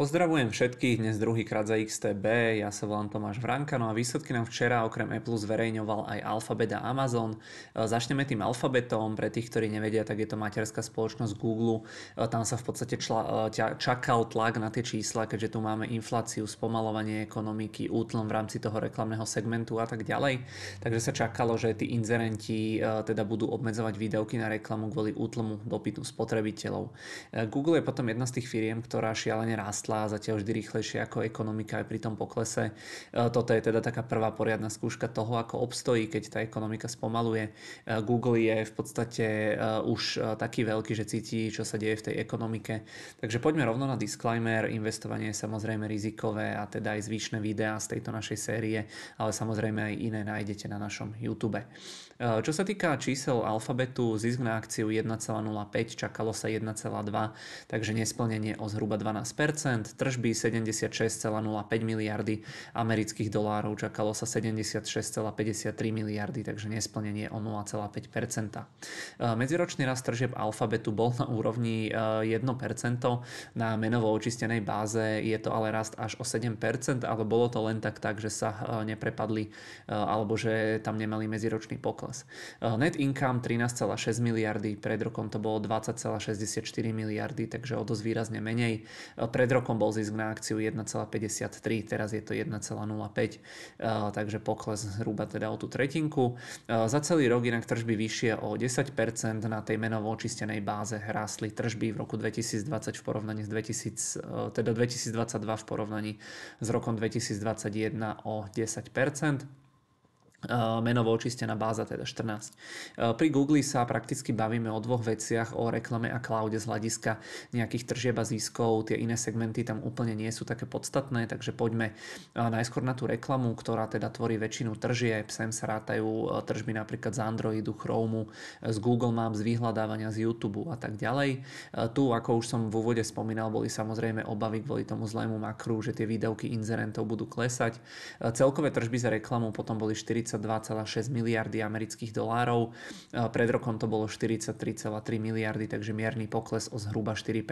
Pozdravujem všetkých dnes druhýkrát za XTB, ja sa volám Tomáš Vranka, no a výsledky nám včera okrem Apple zverejňoval aj Alphabet a Amazon. E, začneme tým Alphabetom, pre tých, ktorí nevedia, tak je to materská spoločnosť Google. E, tam sa v podstate čla, e, čakal tlak na tie čísla, keďže tu máme infláciu, spomalovanie ekonomiky, útlom v rámci toho reklamného segmentu a tak ďalej. Takže sa čakalo, že tí inzerenti teda budú obmedzovať výdavky na reklamu kvôli útlmu dopytu spotrebiteľov. Google je potom jedna z tých firiem, ktorá šialene rástla rástla zatiaľ vždy rýchlejšie ako ekonomika aj pri tom poklese. E, toto je teda taká prvá poriadna skúška toho, ako obstojí, keď tá ekonomika spomaluje. E, Google je v podstate e, už taký veľký, že cíti, čo sa deje v tej ekonomike. Takže poďme rovno na disclaimer. Investovanie je samozrejme rizikové a teda aj zvyšné videá z tejto našej série, ale samozrejme aj iné nájdete na našom YouTube. Čo sa týka čísel alfabetu, zisk na akciu 1,05, čakalo sa 1,2, takže nesplnenie o zhruba 12% tržby 76,05 miliardy amerických dolárov, čakalo sa 76,53 miliardy, takže nesplnenie o 0,5%. E, medziročný rast tržieb Alfabetu bol na úrovni 1%, e, na menovo očistenej báze je to ale rast až o 7%, ale bolo to len tak tak, že sa e, neprepadli alebo že tam nemali medziročný pokles. Net income 13,6 miliardy, pred rokom to bolo 20,64 miliardy, takže o dosť výrazne menej. Pred rokom bol zisk na akciu 1,53, teraz je to 1,05, takže pokles zhruba teda o tú tretinku. Za celý rok inak tržby vyššie o 10%, na tej menovo očistenej báze rástli tržby v roku 2020 v porovnaní s 2000, teda 2022 v porovnaní s rokom 2021 o 10% menovo očistená báza, teda 14. Pri Google sa prakticky bavíme o dvoch veciach, o reklame a cloude z hľadiska nejakých tržieb a ziskov. Tie iné segmenty tam úplne nie sú také podstatné, takže poďme najskôr na tú reklamu, ktorá teda tvorí väčšinu tržieb. Sem sa rátajú tržby napríklad z Androidu, Chromeu, z Google Maps, z vyhľadávania z YouTube a tak ďalej. Tu, ako už som v úvode spomínal, boli samozrejme obavy kvôli tomu zlému makru, že tie výdavky inzerentov budú klesať. Celkové tržby za reklamu potom boli 40 42,6 miliardy amerických dolárov. Pred rokom to bolo 43,3 miliardy, takže mierny pokles o zhruba 4%.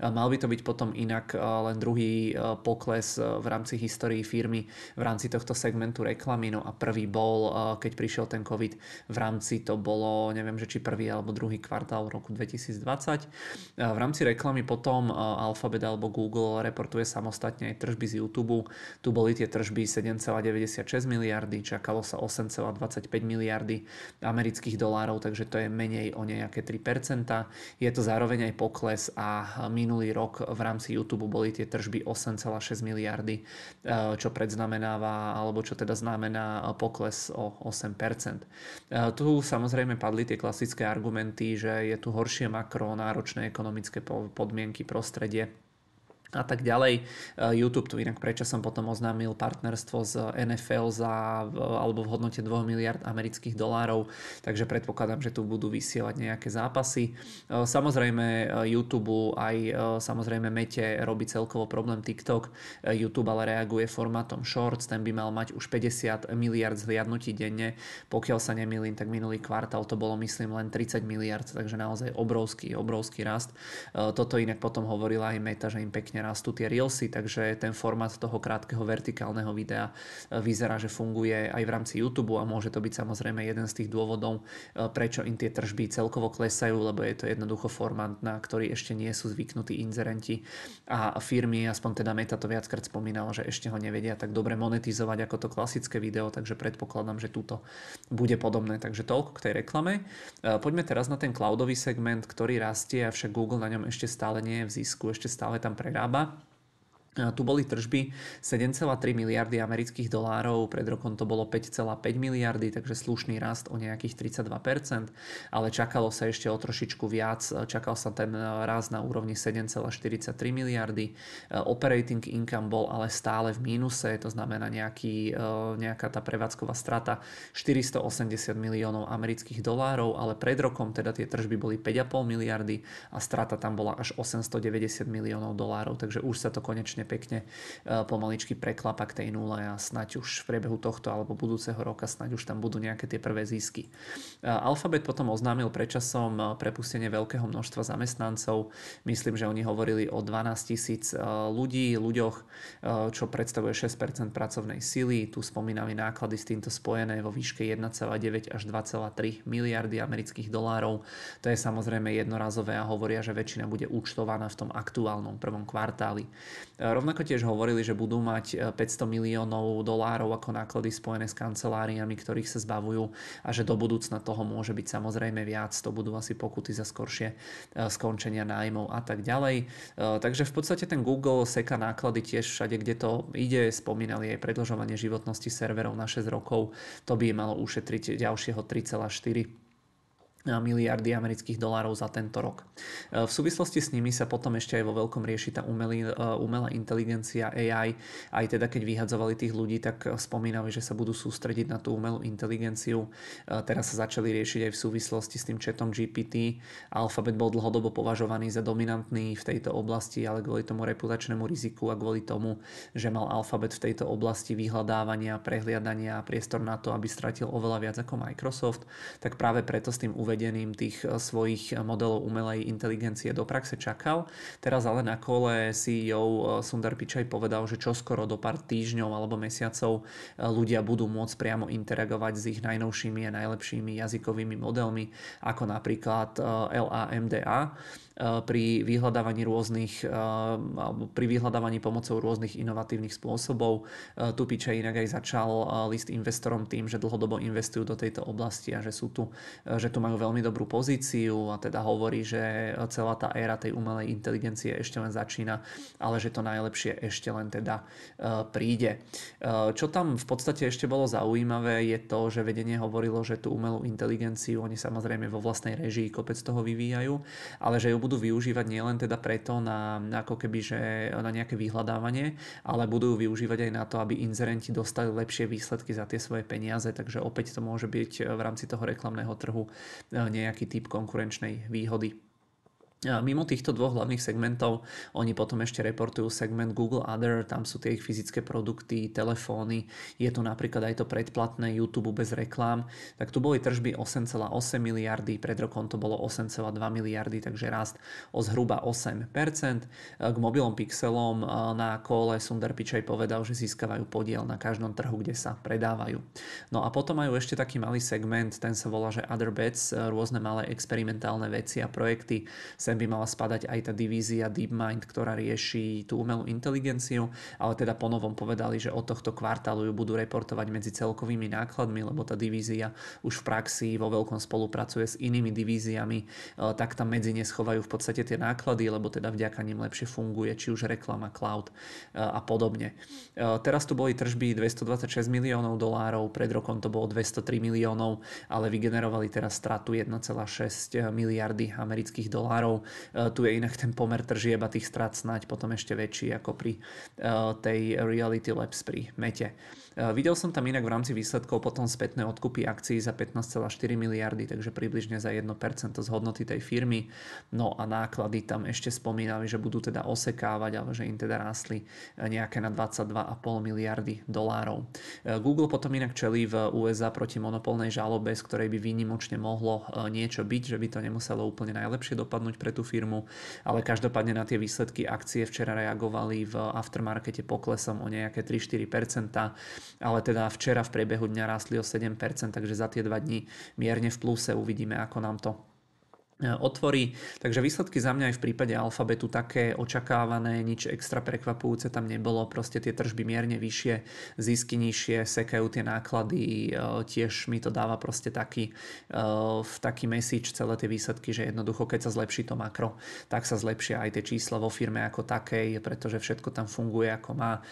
Mal by to byť potom inak len druhý pokles v rámci histórii firmy v rámci tohto segmentu reklamy. No a prvý bol, keď prišiel ten COVID, v rámci to bolo, neviem, že či prvý alebo druhý kvartál roku 2020. V rámci reklamy potom Alphabet alebo Google reportuje samostatne aj tržby z YouTube. Tu boli tie tržby 7,96 miliardy, čakalo sa 8,25 miliardy amerických dolárov, takže to je menej o nejaké 3%. Je to zároveň aj pokles a minulý rok v rámci YouTube boli tie tržby 8,6 miliardy, eh, čo predznamenáva, alebo čo teda znamená pokles o 8%. Eh, tu samozrejme padli tie klasické argumenty, že je tu horšie makro, náročné ekonomické podmienky, prostredie a tak ďalej. E, YouTube tu inak som potom oznámil partnerstvo z NFL za, alebo v hodnote 2 miliard amerických dolárov, takže predpokladám, že tu budú vysielať nejaké zápasy. E, samozrejme e, YouTube aj samozrejme Mete robí celkovo problém TikTok. YouTube ale reaguje formátom Shorts, ten by mal mať už 50 miliard zhliadnutí denne. Pokiaľ sa nemýlim, tak minulý kvartál to bolo myslím len 30 miliard, takže naozaj obrovský, obrovský rast. Toto inak potom hovorila aj Meta, že im pekne rastú tie reelsy, takže ten formát toho krátkeho vertikálneho videa e, vyzerá, že funguje aj v rámci YouTube a môže to byť samozrejme jeden z tých dôvodov, e, prečo im tie tržby celkovo klesajú, lebo je to jednoducho formát, na ktorý ešte nie sú zvyknutí inzerenti a firmy, aspoň teda Meta to viackrát spomínala, že ešte ho nevedia tak dobre monetizovať ako to klasické video, takže predpokladám, že túto bude podobné. Takže toľko k tej reklame. E, poďme teraz na ten cloudový segment, ktorý rastie, avšak Google na ňom ešte stále nie je v zisku, ešte stále tam prerába Tamam. Tu boli tržby 7,3 miliardy amerických dolárov, pred rokom to bolo 5,5 miliardy, takže slušný rast o nejakých 32%, ale čakalo sa ešte o trošičku viac, čakal sa ten rast na úrovni 7,43 miliardy. Operating income bol ale stále v mínuse, to znamená nejaký, nejaká tá prevádzková strata 480 miliónov amerických dolárov, ale pred rokom teda tie tržby boli 5,5 miliardy a strata tam bola až 890 miliónov dolárov, takže už sa to konečne pekne pomaličky preklapa k tej nule a snať už v priebehu tohto alebo budúceho roka snať už tam budú nejaké tie prvé zisky. Alphabet potom oznámil predčasom prepustenie veľkého množstva zamestnancov. Myslím, že oni hovorili o 12 tisíc ľudí, ľuďoch, čo predstavuje 6% pracovnej sily. Tu spomínali náklady s týmto spojené vo výške 1,9 až 2,3 miliardy amerických dolárov. To je samozrejme jednorazové a hovoria, že väčšina bude účtovaná v tom aktuálnom prvom kvartáli. Rovnako tiež hovorili, že budú mať 500 e, miliónov dolárov ako náklady spojené s kanceláriami, ktorých sa zbavujú a že do budúcna toho môže byť samozrejme viac. To budú asi pokuty za skoršie e, skončenia nájmov a tak ďalej. E, takže v podstate ten Google seka náklady tiež všade, kde to ide. Spomínali aj predlžovanie životnosti serverov na 6 rokov. To by malo ušetriť ďalšieho 3,4 miliardy amerických dolárov za tento rok. E, v súvislosti s nimi sa potom ešte aj vo veľkom rieši tá umelý, e, umelá inteligencia AI. Aj teda keď vyhadzovali tých ľudí, tak spomínali, že sa budú sústrediť na tú umelú inteligenciu. E, teraz sa začali riešiť aj v súvislosti s tým chatom GPT. Alphabet bol dlhodobo považovaný za dominantný v tejto oblasti, ale kvôli tomu reputačnému riziku a kvôli tomu, že mal Alphabet v tejto oblasti vyhľadávania, prehliadania a priestor na to, aby stratil oveľa viac ako Microsoft, tak práve preto s tým uvedol uvedením tých eh, svojich modelov umelej inteligencie do praxe čakal. Teraz ale na kole CEO eh, Sundar Pichai povedal, že čoskoro do pár týždňov alebo mesiacov eh, ľudia budú môcť priamo interagovať s ich najnovšími a najlepšími jazykovými modelmi, ako napríklad LAMDA pri vyhľadávaní rôznych alebo pri vyhľadávaní pomocou rôznych inovatívnych spôsobov. Tu Piča inak aj začal list investorom tým, že dlhodobo investujú do tejto oblasti a že sú tu, že tu majú veľmi dobrú pozíciu a teda hovorí, že celá tá éra tej umelej inteligencie ešte len začína, ale že to najlepšie ešte len teda príde. Čo tam v podstate ešte bolo zaujímavé je to, že vedenie hovorilo, že tú umelú inteligenciu oni samozrejme vo vlastnej režii kopec toho vyvíjajú, ale že ju budú využívať nielen teda preto na, ako keby, že na nejaké vyhľadávanie, ale budú využívať aj na to, aby inzerenti dostali lepšie výsledky za tie svoje peniaze, takže opäť to môže byť v rámci toho reklamného trhu nejaký typ konkurenčnej výhody. Mimo týchto dvoch hlavných segmentov, oni potom ešte reportujú segment Google Other, tam sú tie ich fyzické produkty, telefóny, je tu napríklad aj to predplatné YouTube bez reklám, tak tu boli tržby 8,8 miliardy, pred rokom to bolo 8,2 miliardy, takže rast o zhruba 8%. K mobilom pixelom na kole Sundar Pichai povedal, že získavajú podiel na každom trhu, kde sa predávajú. No a potom majú ešte taký malý segment, ten sa volá, že Other Bets, rôzne malé experimentálne veci a projekty sem by mala spadať aj tá divízia DeepMind, ktorá rieši tú umelú inteligenciu, ale teda ponovom povedali, že od tohto kvartálu ju budú reportovať medzi celkovými nákladmi, lebo tá divízia už v praxi vo veľkom spolupracuje s inými divíziami, e, tak tam medzi ne schovajú v podstate tie náklady, lebo teda vďaka nim lepšie funguje či už reklama, cloud e, a podobne. E, teraz tu boli tržby 226 miliónov dolárov, pred rokom to bolo 203 miliónov, ale vygenerovali teraz stratu 1,6 miliardy amerických dolárov. Eh, tu je inak ten pomer tržieb a tých strát snať potom ešte väčší ako pri eh, tej Reality Labs pri Mete. Eh, videl som tam inak v rámci výsledkov potom spätné odkupy akcií za 15,4 miliardy, takže približne za 1% z hodnoty tej firmy. No a náklady tam ešte spomínali, že budú teda osekávať, ale že im teda rástli nejaké na 22,5 miliardy dolárov. Google potom inak čelí v USA proti monopolnej žalobe, z ktorej by výnimočne mohlo niečo byť, že by to nemuselo úplne najlepšie dopadnúť pre tú firmu, ale každopádne na tie výsledky akcie včera reagovali v aftermarkete poklesom o nejaké 3-4%, ale teda včera v priebehu dňa rástli o 7%, takže za tie dva dní mierne v pluse. Uvidíme, ako nám to otvorí. Takže výsledky za mňa aj v prípade alfabetu také očakávané, nič extra prekvapujúce tam nebolo, proste tie tržby mierne vyššie, zisky nižšie, sekajú tie náklady, e, tiež mi to dáva proste taký, e, v taký message celé tie výsledky, že jednoducho keď sa zlepší to makro, tak sa zlepšia aj tie čísla vo firme ako takej, pretože všetko tam funguje ako má,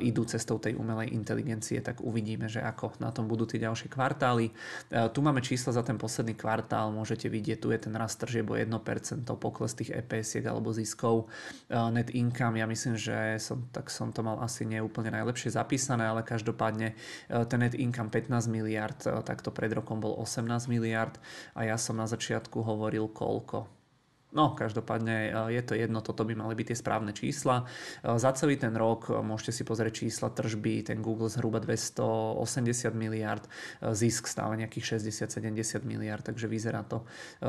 idú cestou tej umelej inteligencie, tak uvidíme, že ako na tom budú tie ďalšie kvartály. Tu máme čísla za ten posledný kvartál, môžete vidieť, tu je ten rast tržieb o 1%, pokles tých EPS alebo ziskov. Net income, ja myslím, že som, tak som to mal asi neúplne najlepšie zapísané, ale každopádne ten net income 15 miliard, takto pred rokom bol 18 miliard a ja som na začiatku hovoril koľko? No, každopádne je to jedno, toto by mali byť tie správne čísla. Za celý ten rok môžete si pozrieť čísla tržby, ten Google zhruba 280 miliard, zisk stále nejakých 60-70 miliard, takže vyzerá to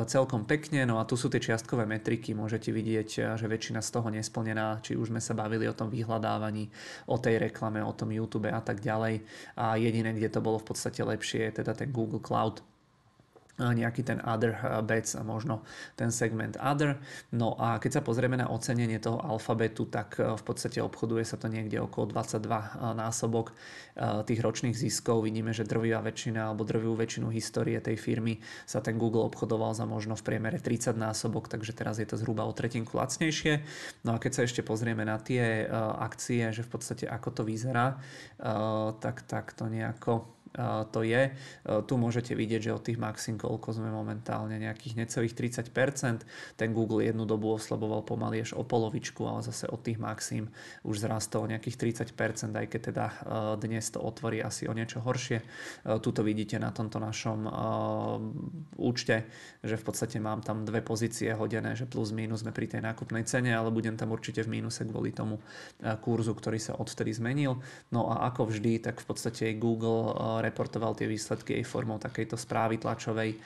celkom pekne. No a tu sú tie čiastkové metriky, môžete vidieť, že väčšina z toho nesplnená, či už sme sa bavili o tom vyhľadávaní, o tej reklame, o tom YouTube a tak ďalej. A jediné, kde to bolo v podstate lepšie, je teda ten Google Cloud nejaký ten other bets a možno ten segment other. No a keď sa pozrieme na ocenenie toho alfabetu, tak e, v podstate obchoduje sa to niekde okolo 22 e, násobok tých ročných ziskov. Vidíme, že drvivá väčšina alebo drvivú väčšinu histórie tej firmy sa ten Google obchodoval za možno v priemere 30 násobok, takže teraz je to zhruba o tretinku lacnejšie. No a keď sa ešte pozrieme na tie akcie, že v podstate ako to vyzerá, tak, tak to nejako to je. Tu môžete vidieť, že od tých maxim, koľko sme momentálne, nejakých necelých 30%. Ten Google jednu dobu oslaboval pomaly až o polovičku, ale zase od tých maxim už zrastol nejakých 30%, aj keď teda dnes to otvorí asi o niečo horšie. Tuto vidíte na tomto našom účte, že v podstate mám tam dve pozície hodené, že plus minus sme pri tej nákupnej cene, ale budem tam určite v mínuse kvôli tomu kurzu, ktorý sa odvtedy zmenil. No a ako vždy, tak v podstate Google reportoval tie výsledky aj formou takejto správy tlačovej eh,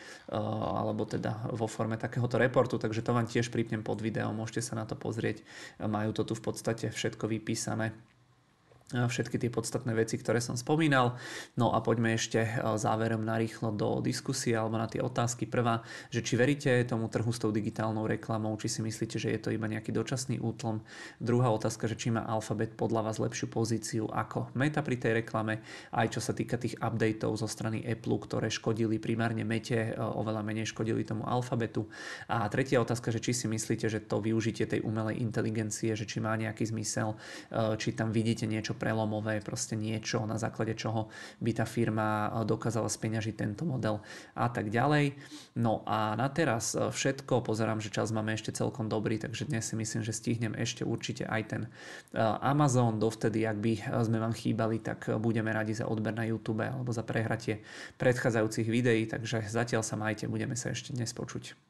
alebo teda vo forme takéhoto reportu, takže to vám tiež pripnem pod video, môžete sa na to pozrieť, majú to tu v podstate všetko vypísané všetky tie podstatné veci, ktoré som spomínal. No a poďme ešte záverom narýchlo do diskusie alebo na tie otázky. Prvá, že či veríte tomu trhu s tou digitálnou reklamou, či si myslíte, že je to iba nejaký dočasný útlom. Druhá otázka, že či má Alphabet podľa vás lepšiu pozíciu ako Meta pri tej reklame, aj čo sa týka tých updateov zo strany Apple, ktoré škodili primárne Mete, oveľa menej škodili tomu Alphabetu. A tretia otázka, že či si myslíte, že to využitie tej umelej inteligencie, že či má nejaký zmysel, či tam vidíte niečo prelomové, proste niečo, na základe čoho by tá firma eh, dokázala speňažiť tento model a tak ďalej. No a na teraz eh, všetko, pozerám, že čas máme ešte celkom dobrý, takže dnes si myslím, že stihnem ešte určite aj ten eh, Amazon, dovtedy, ak by sme vám chýbali, tak budeme radi za odber na YouTube alebo za prehratie predchádzajúcich videí, takže zatiaľ sa majte, budeme sa ešte dnes počuť.